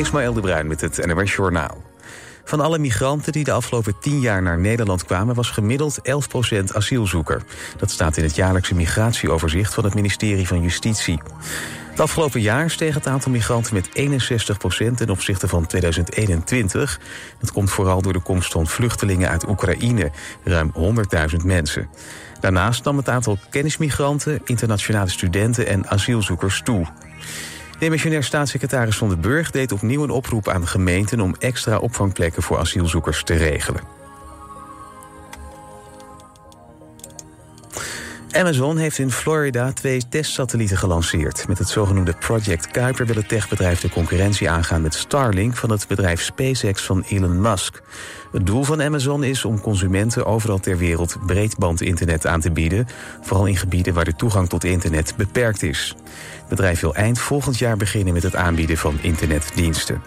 Ismaël de Bruin met het NRS Journaal. Van alle migranten die de afgelopen tien jaar naar Nederland kwamen... was gemiddeld 11% asielzoeker. Dat staat in het jaarlijkse migratieoverzicht van het ministerie van Justitie. Het afgelopen jaar steeg het aantal migranten met 61% ten opzichte van 2021. Dat komt vooral door de komst van vluchtelingen uit Oekraïne, ruim 100.000 mensen. Daarnaast nam het aantal kennismigranten, internationale studenten en asielzoekers toe. Demissionair staatssecretaris Van den Burg deed opnieuw een oproep aan gemeenten om extra opvangplekken voor asielzoekers te regelen. Amazon heeft in Florida twee testsatellieten gelanceerd. Met het zogenoemde Project Kuiper wil het techbedrijf de concurrentie aangaan met Starlink van het bedrijf SpaceX van Elon Musk. Het doel van Amazon is om consumenten overal ter wereld breedbandinternet aan te bieden, vooral in gebieden waar de toegang tot internet beperkt is. Bedrijf wil eind volgend jaar beginnen met het aanbieden van internetdiensten.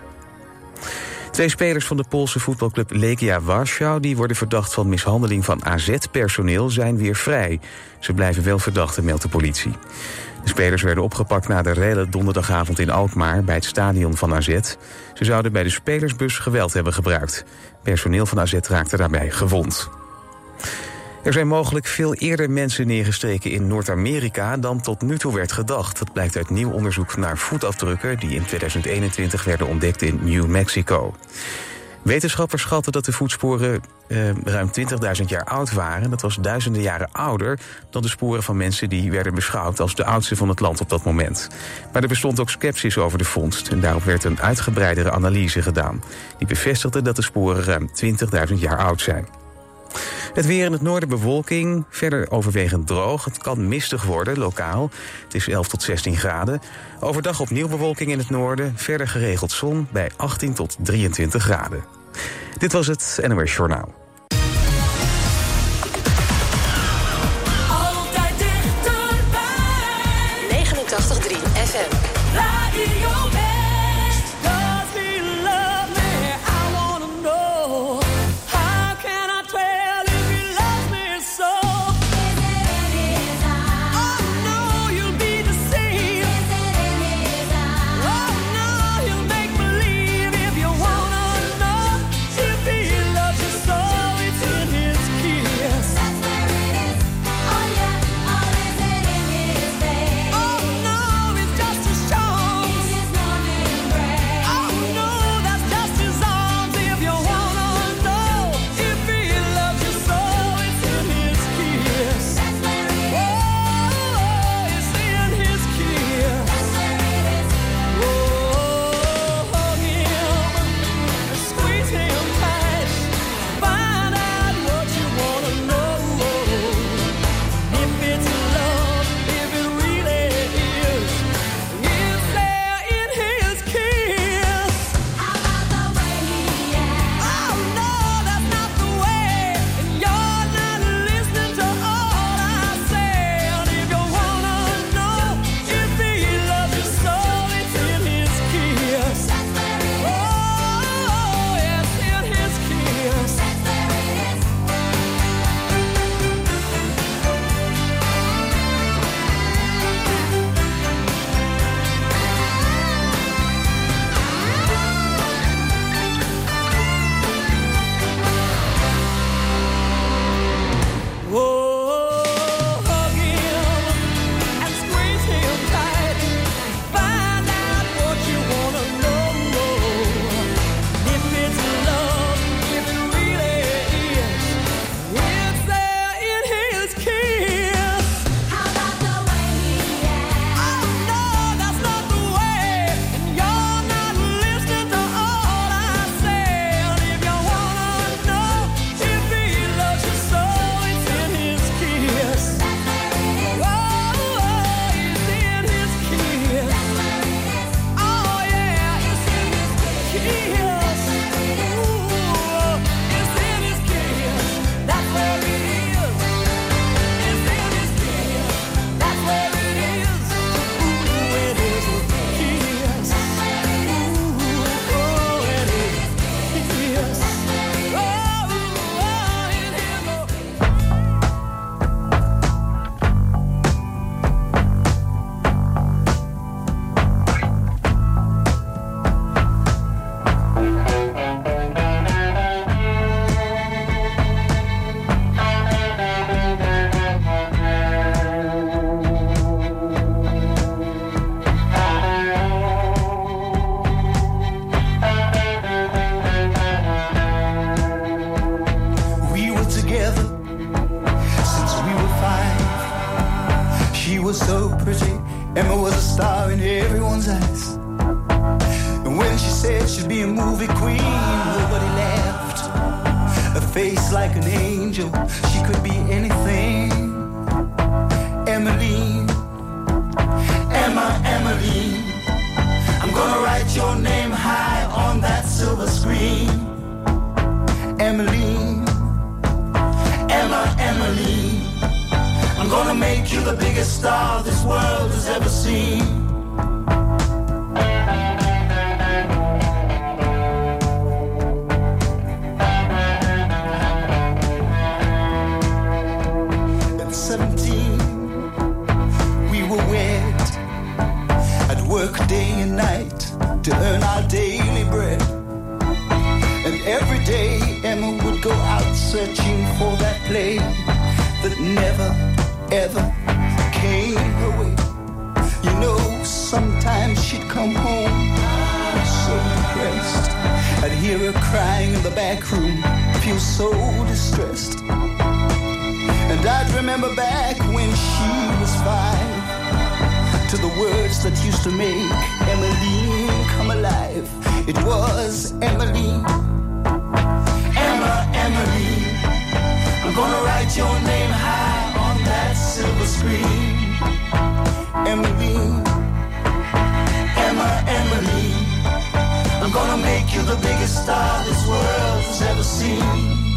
Twee spelers van de Poolse voetbalclub Legia Warschau... die worden verdacht van mishandeling van AZ-personeel, zijn weer vrij. Ze blijven wel verdachten, meldt de politie. De spelers werden opgepakt na de rellen donderdagavond in Alkmaar... bij het stadion van AZ. Ze zouden bij de spelersbus geweld hebben gebruikt. Personeel van AZ raakte daarbij gewond. Er zijn mogelijk veel eerder mensen neergestreken in Noord-Amerika dan tot nu toe werd gedacht. Dat blijkt uit nieuw onderzoek naar voetafdrukken die in 2021 werden ontdekt in New Mexico. Wetenschappers schatten dat de voetsporen eh, ruim 20.000 jaar oud waren. Dat was duizenden jaren ouder dan de sporen van mensen die werden beschouwd als de oudste van het land op dat moment. Maar er bestond ook sceptisch over de vondst en daarop werd een uitgebreidere analyse gedaan. Die bevestigde dat de sporen ruim 20.000 jaar oud zijn. Het weer in het noorden bewolking, verder overwegend droog. Het kan mistig worden, lokaal. Het is 11 tot 16 graden. Overdag opnieuw bewolking in het noorden. Verder geregeld zon bij 18 tot 23 graden. Dit was het NOS Journaal. family. Never, ever came her way. You know, sometimes she'd come home so depressed. I'd hear her crying in the back room, feel so distressed. And I'd remember back when she was five to the words that used to make Emmeline come alive. It was Emily, Emma, Emmeline. I'm gonna write your name high on that silver screen. Emmeline, Emma, Emmeline. I'm gonna make you the biggest star this world has ever seen.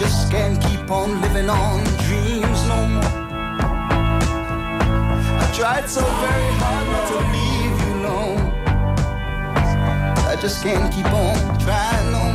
Just can't keep on living on dreams no more. I tried so very hard not to leave you alone. I just can't keep on trying no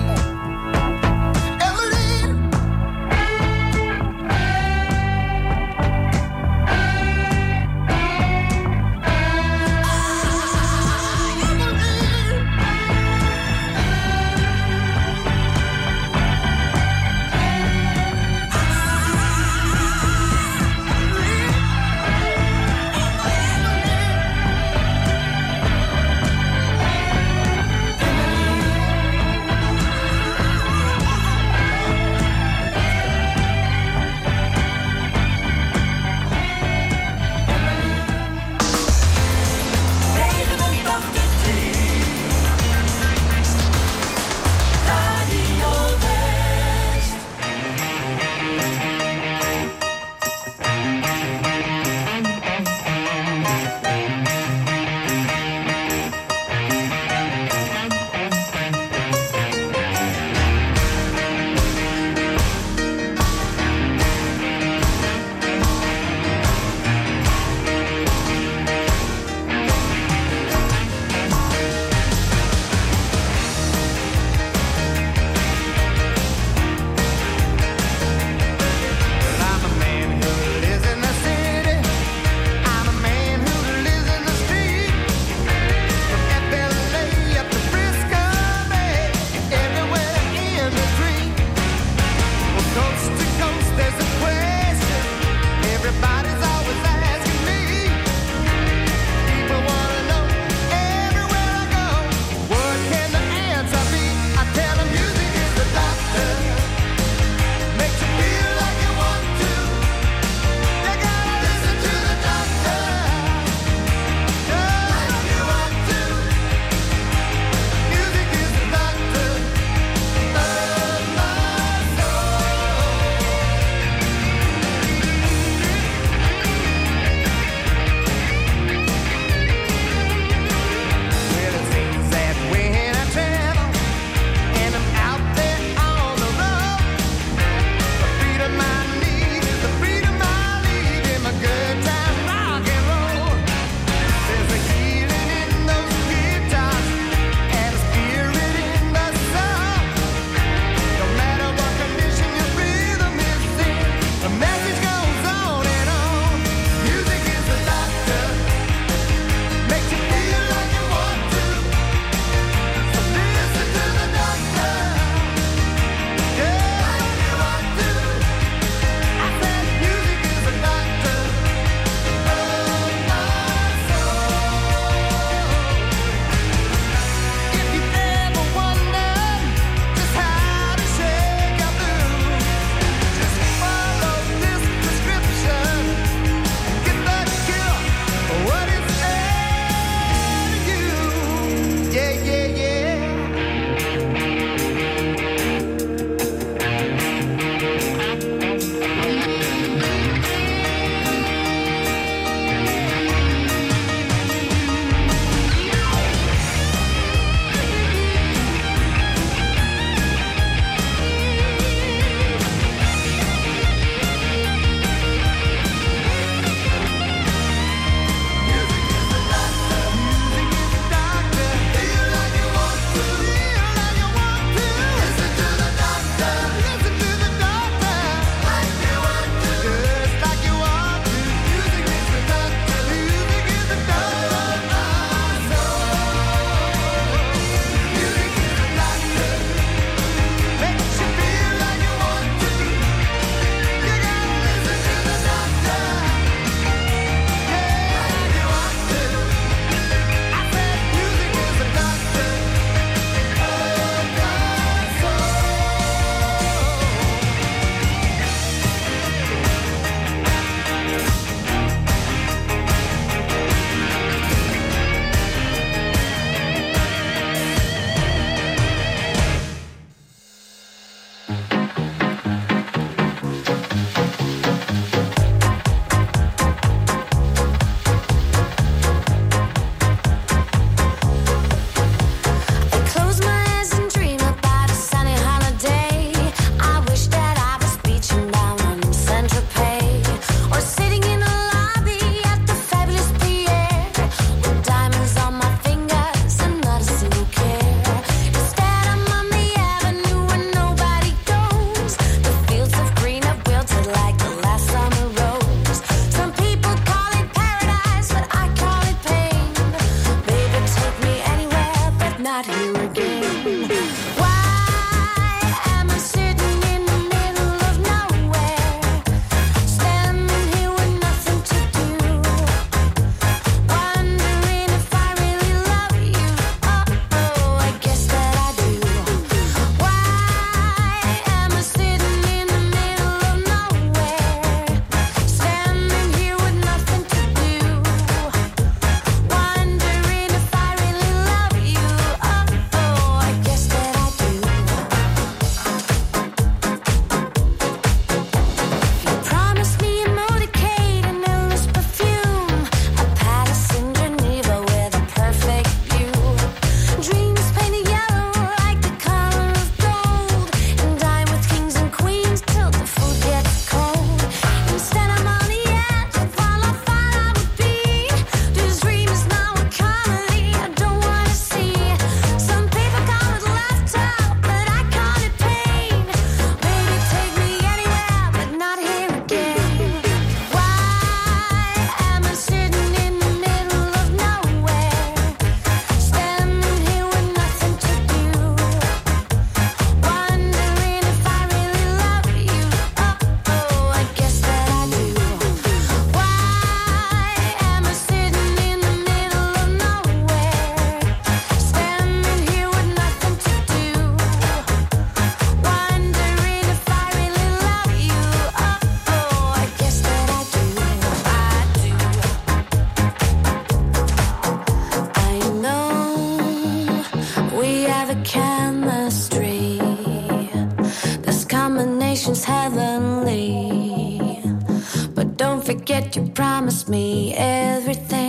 that you promised me everything,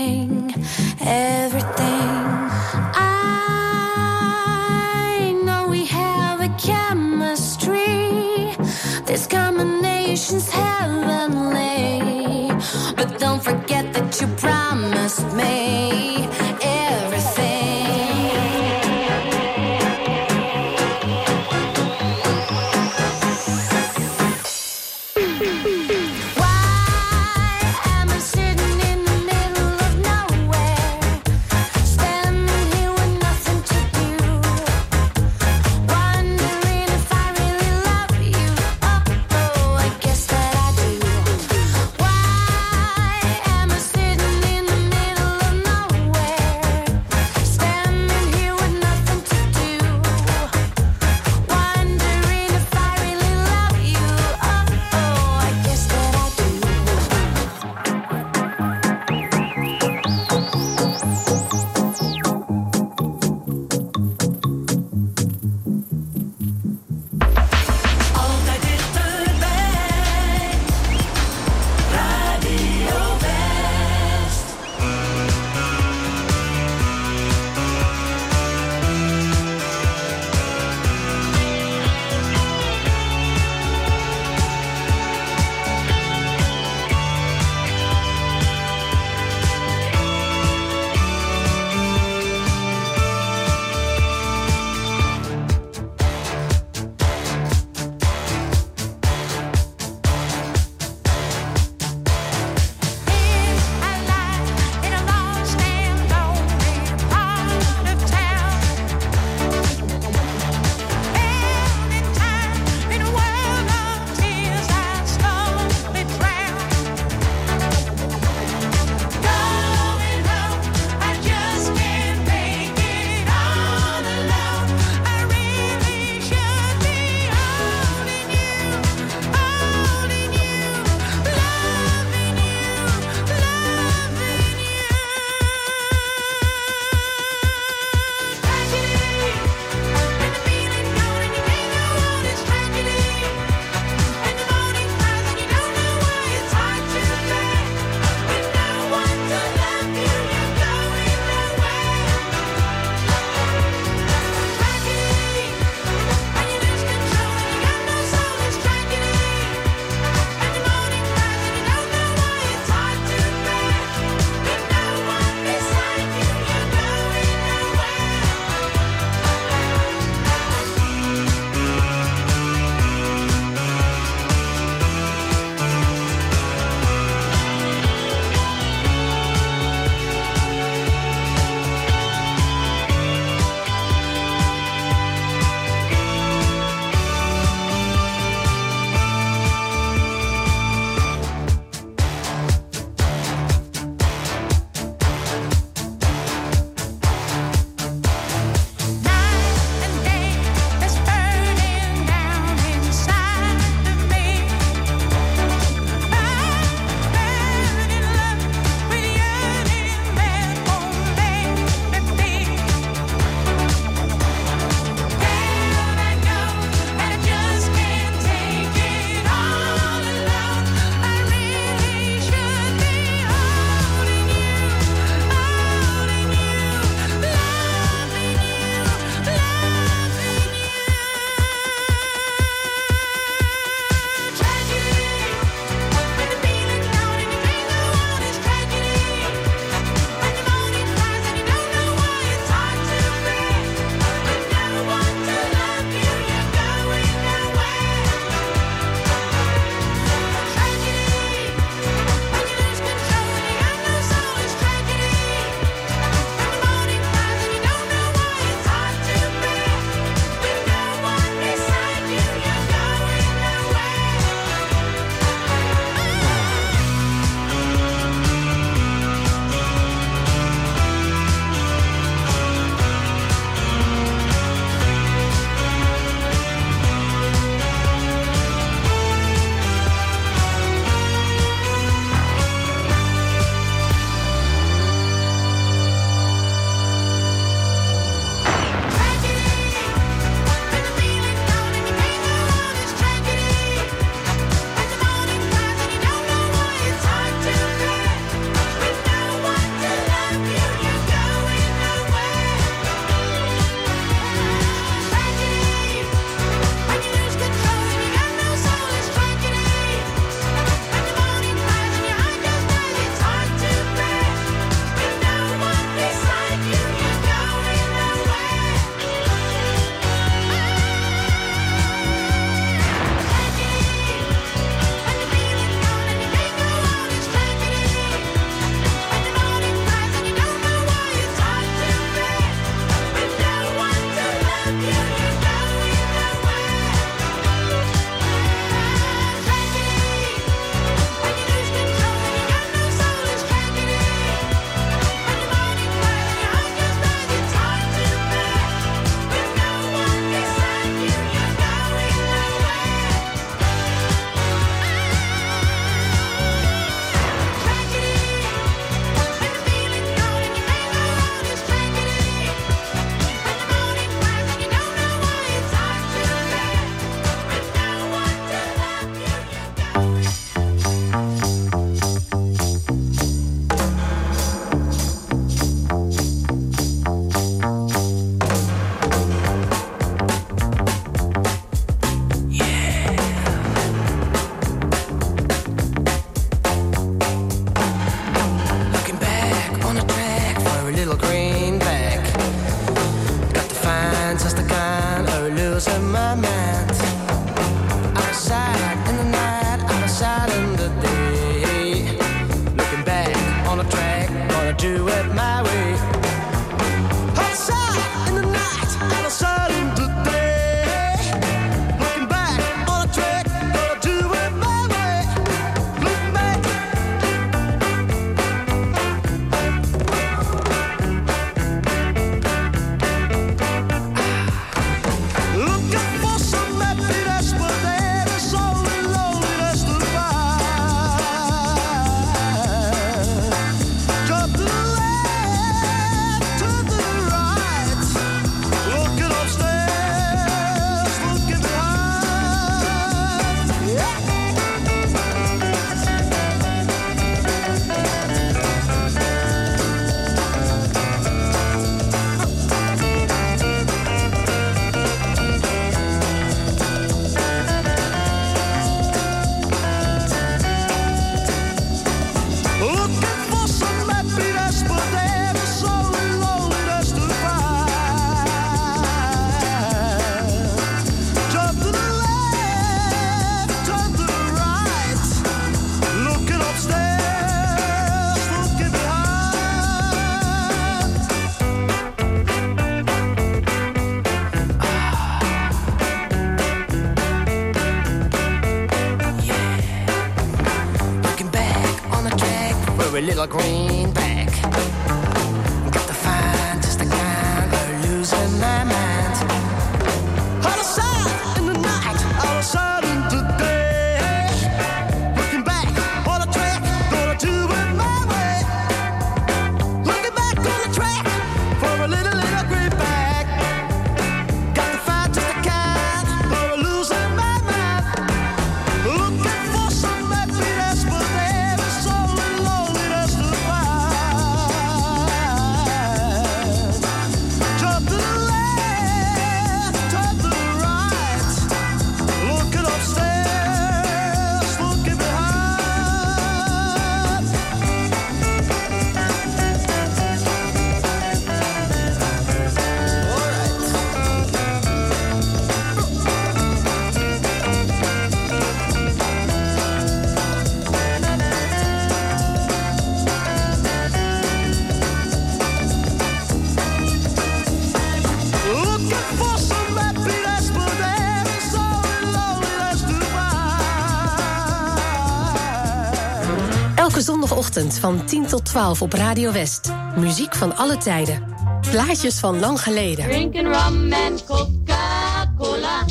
zondagochtend van 10 tot 12 op Radio West. Muziek van alle tijden. Plaatjes van lang geleden. Drinking rum and Coca-Cola.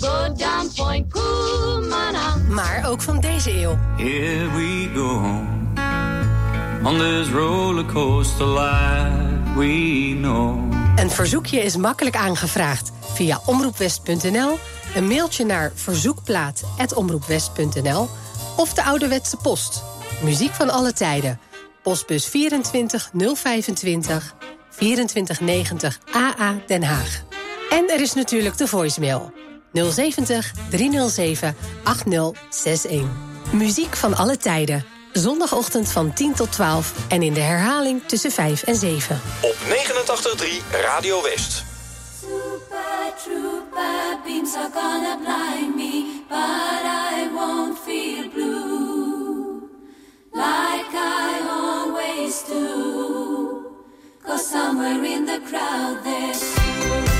Go down Point Kumana. Maar ook van deze eeuw. Here we go on this roller coaster life we know. Een verzoekje is makkelijk aangevraagd via omroepwest.nl, een mailtje naar verzoekplaat.omroepwest.nl of de ouderwetse post. Muziek van alle tijden. Postbus 24 025 2490 AA Den Haag. En er is natuurlijk de voicemail 070 307 8061. Muziek van alle tijden. Zondagochtend van 10 tot 12 en in de herhaling tussen 5 en 7. Op 89.3 Radio West. Super trooper beams are gonna blind me, but I won't like I always do. Cause somewhere in the crowd there's you.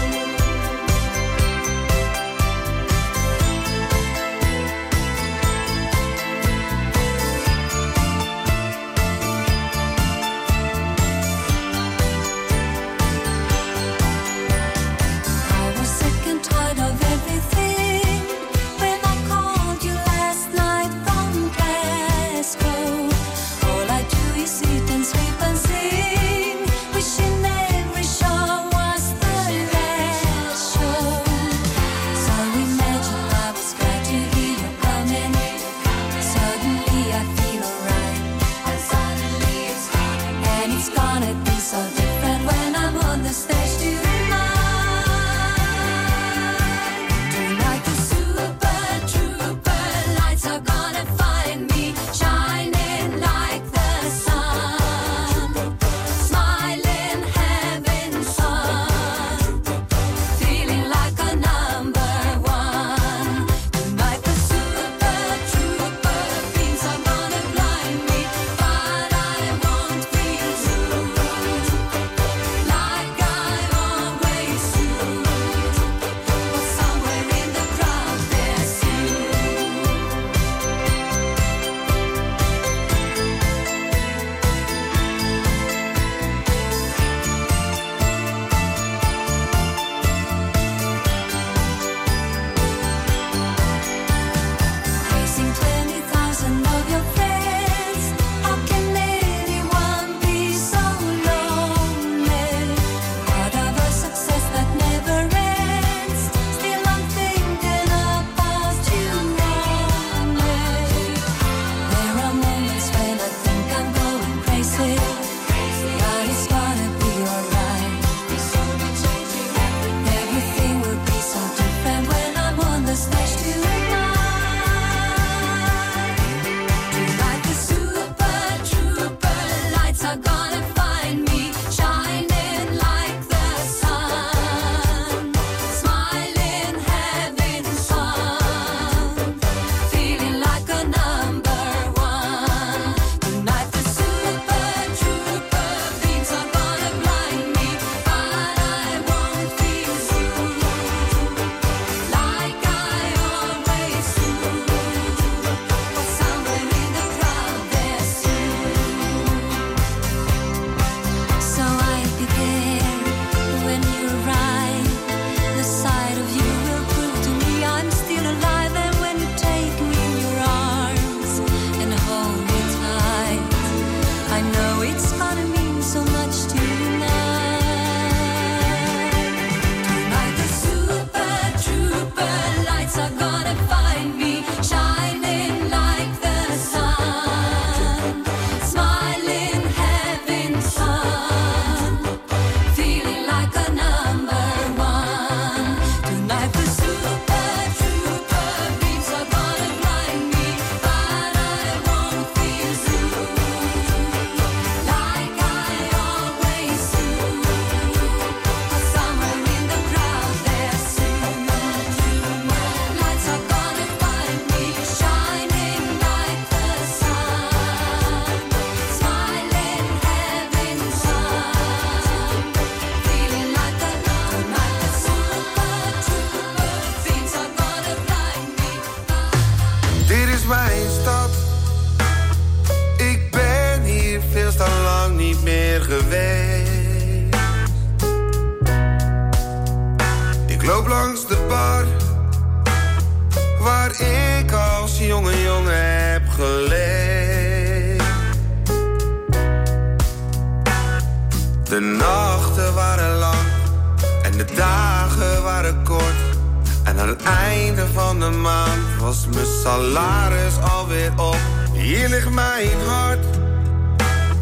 Einde van de maand was mijn salaris alweer op. Hier ligt mijn hart.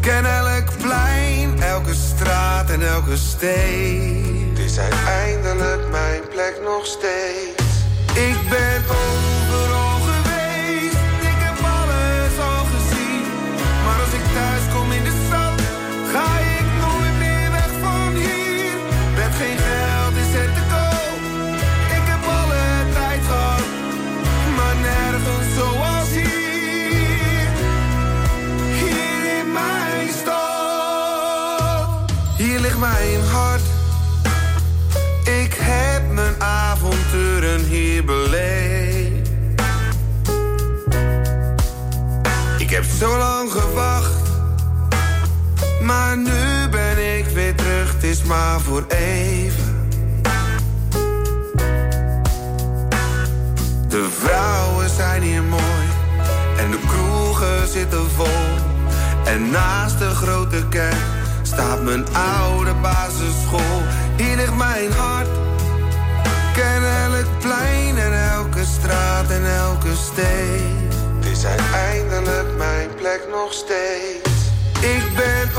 Ken elk plein, elke straat en elke steen. Het is uiteindelijk mijn plek nog steeds. Ik ben mijn hart. Ik heb mijn avonturen hier beleefd. Ik heb zo lang gewacht. Maar nu ben ik weer terug, het is maar voor even. De vrouwen zijn hier mooi en de kroegen zitten vol. En naast de grote kerk staat mijn oude basisschool. Hier ligt mijn hart. Ken elk plein en elke straat en elke steen. Het is uiteindelijk mijn plek nog steeds. Ik ben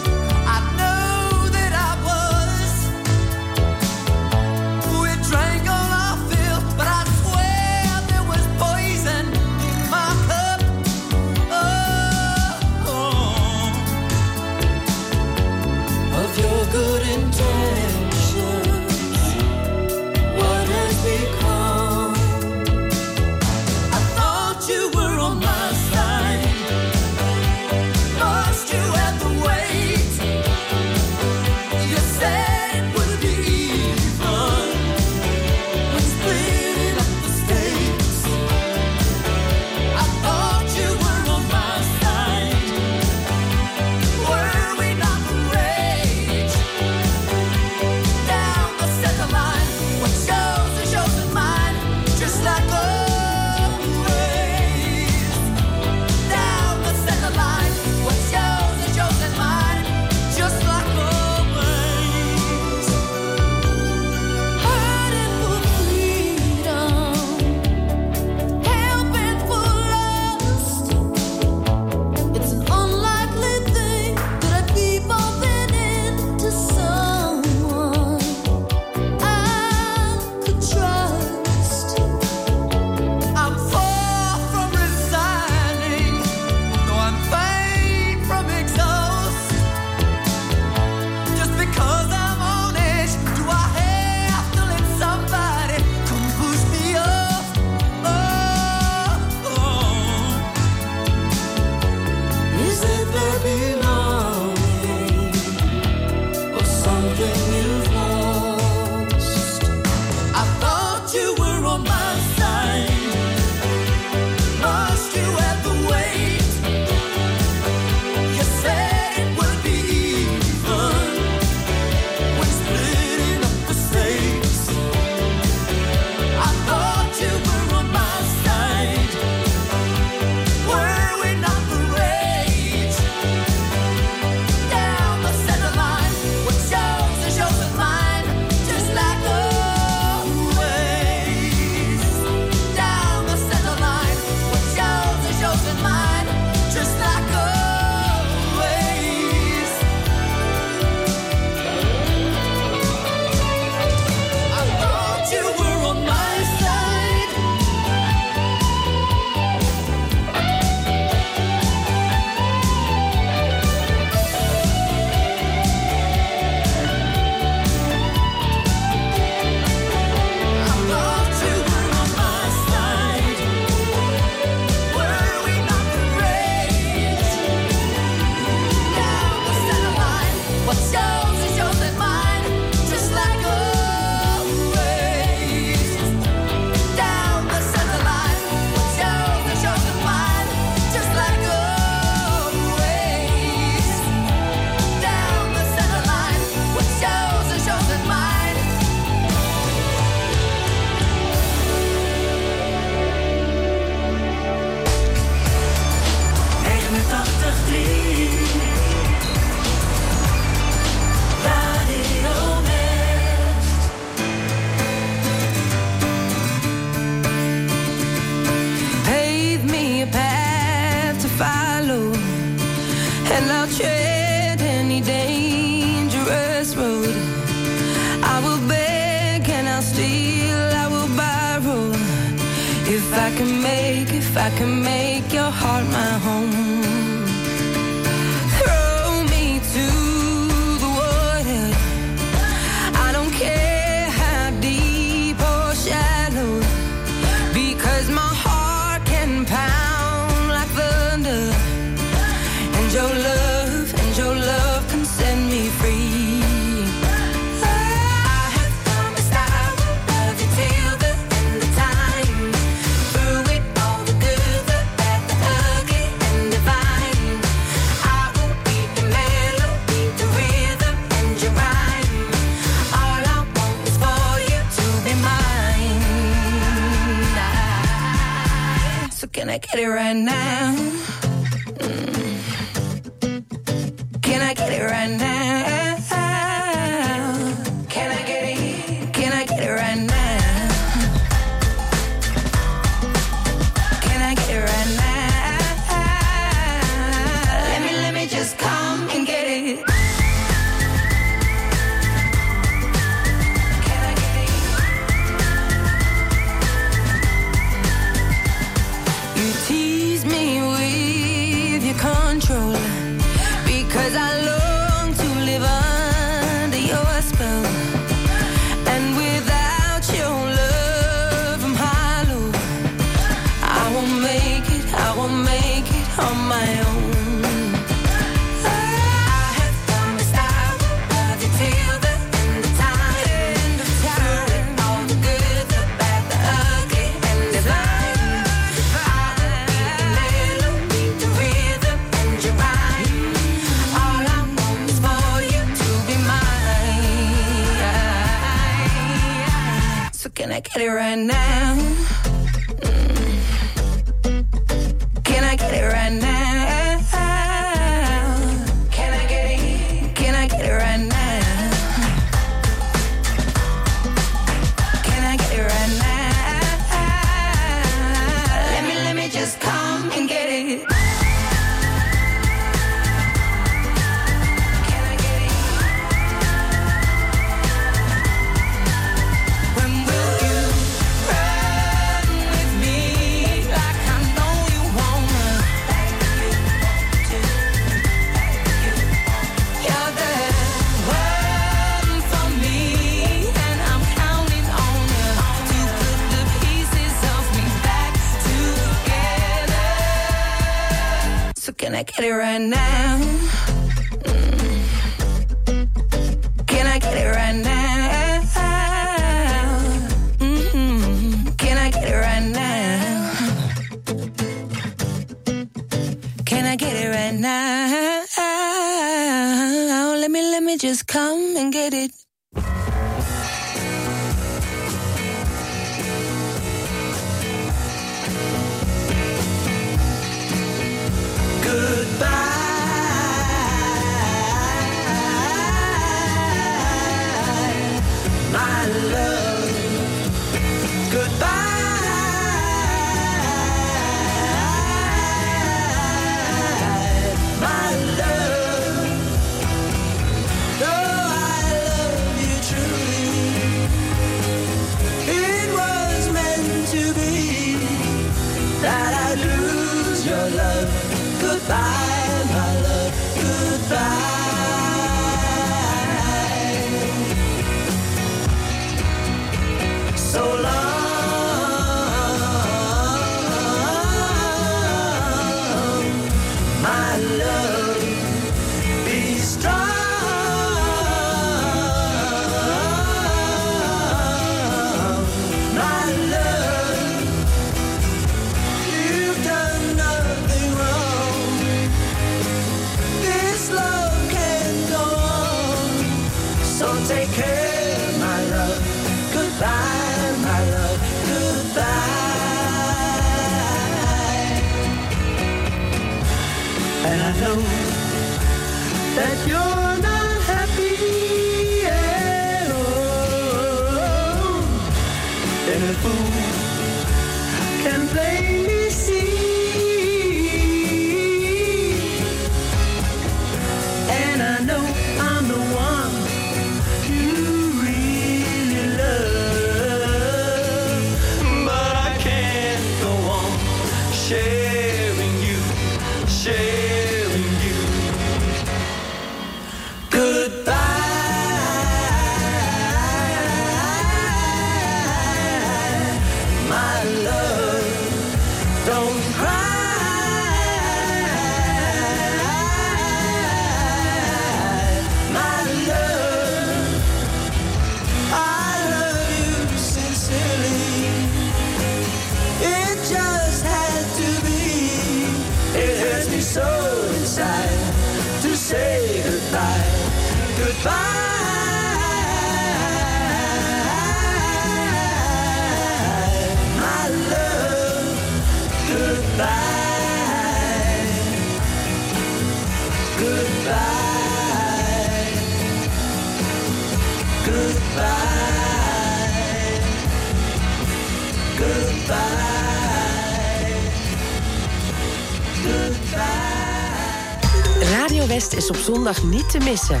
is op zondag niet te missen.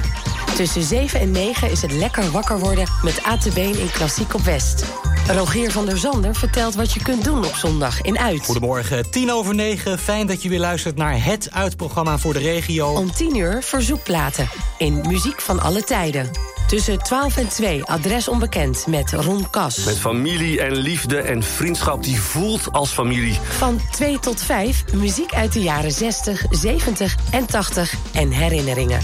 Tussen 7 en 9 is het lekker wakker worden met ATB in Klassiek op West. Rogier van der Zander vertelt wat je kunt doen op zondag in Uit. Goedemorgen, tien over negen. Fijn dat je weer luistert naar het uitprogramma voor de regio. Om 10 uur verzoekplaten in Muziek van alle tijden. Tussen 12 en 2 adres onbekend met Ron Kas. Met familie en liefde en vriendschap die voelt als familie. Van 2 tot 5 muziek uit de jaren 60, 70 en 80 en herinneringen.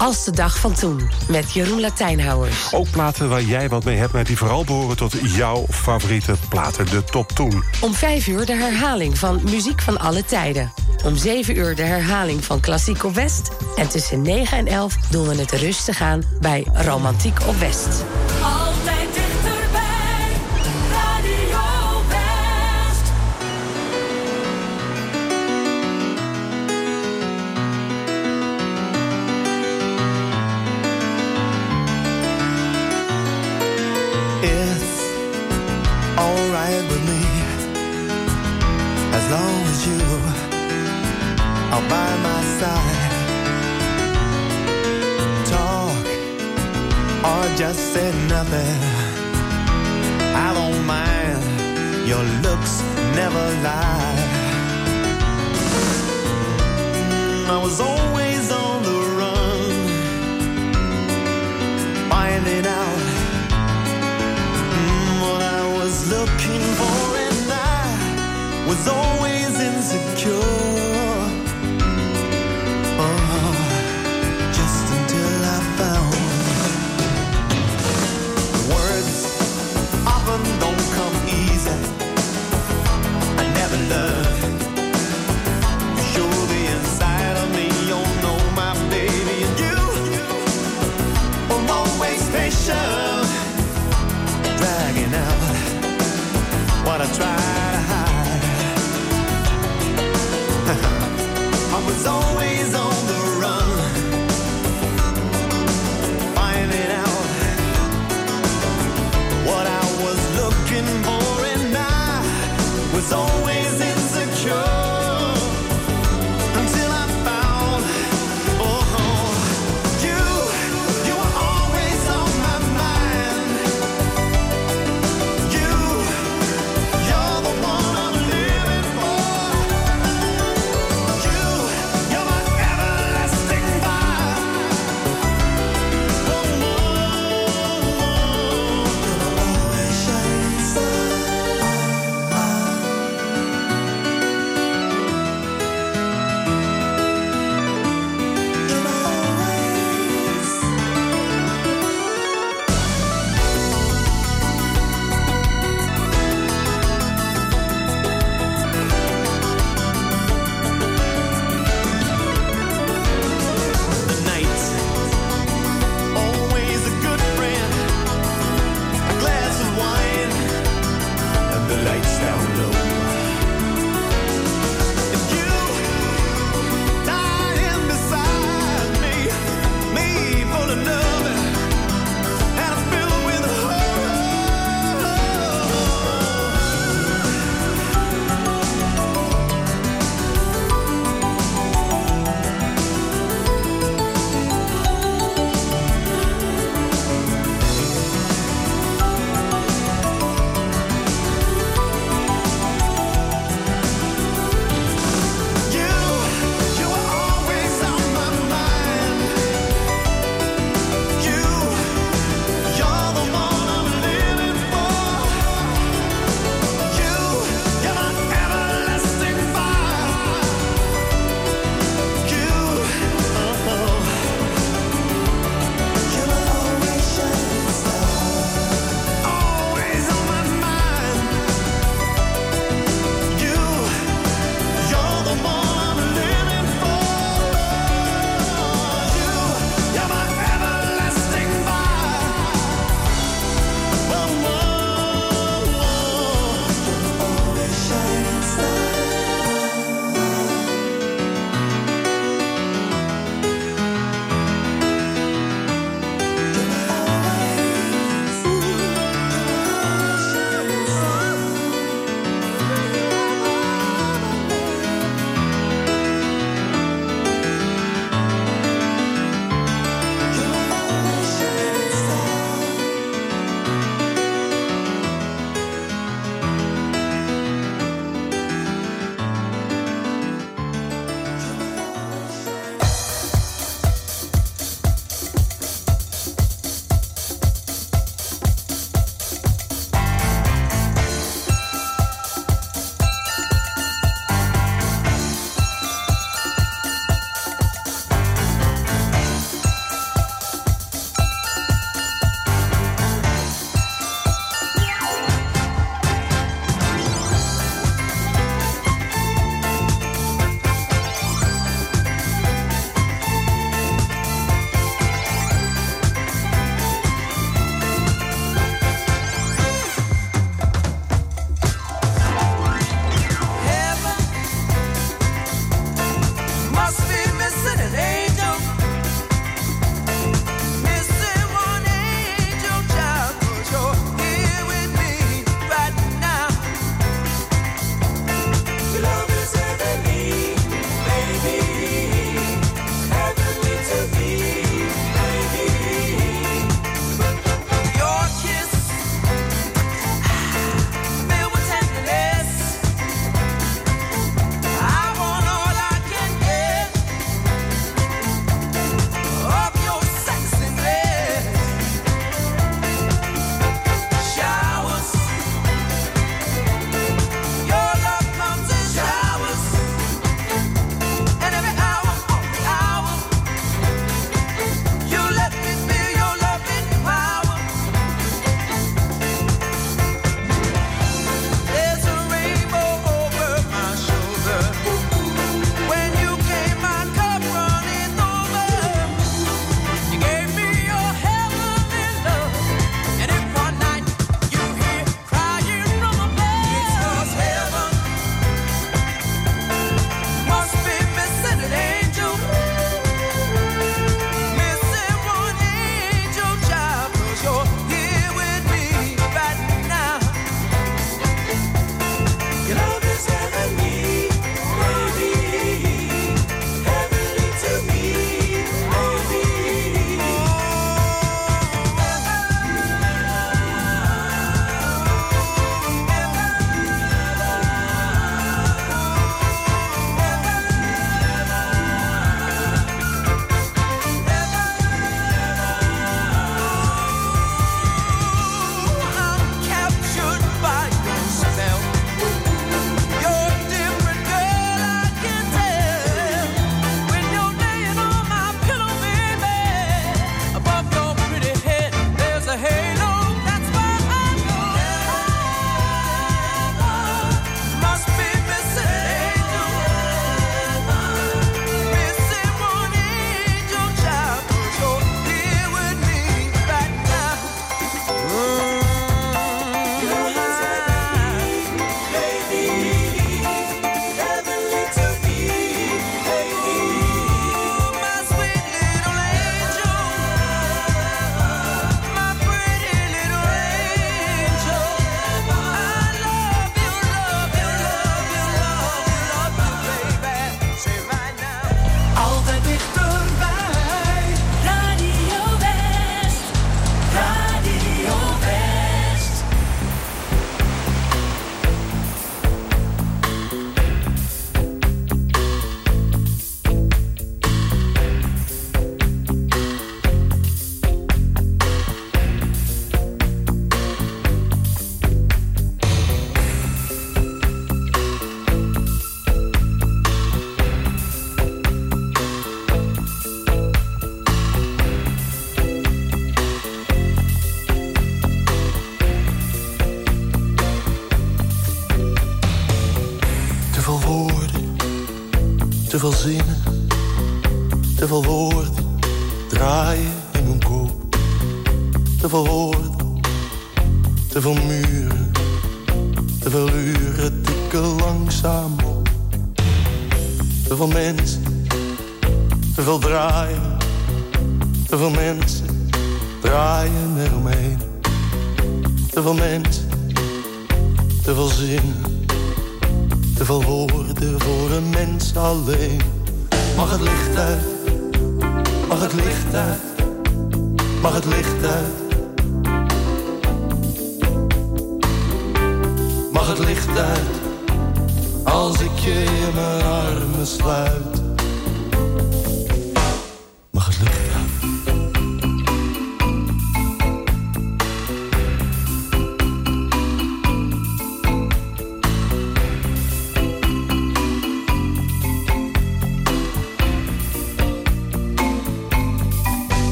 Als de dag van toen met Jeroen Latijnhouwers. Ook platen waar jij wat mee hebt, maar die vooral behoren tot jouw favoriete platen. De top 10. Om 5 uur de herhaling van Muziek van alle tijden. Om 7 uur de herhaling van Klassiek op West. En tussen 9 en 11 doen we het rustig aan bij Romantiek op West. By side. Talk or just say nothing. I don't mind. Your looks never lie. I was always on the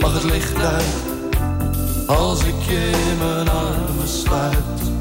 Mag het licht uit als ik je in mijn armen sluit.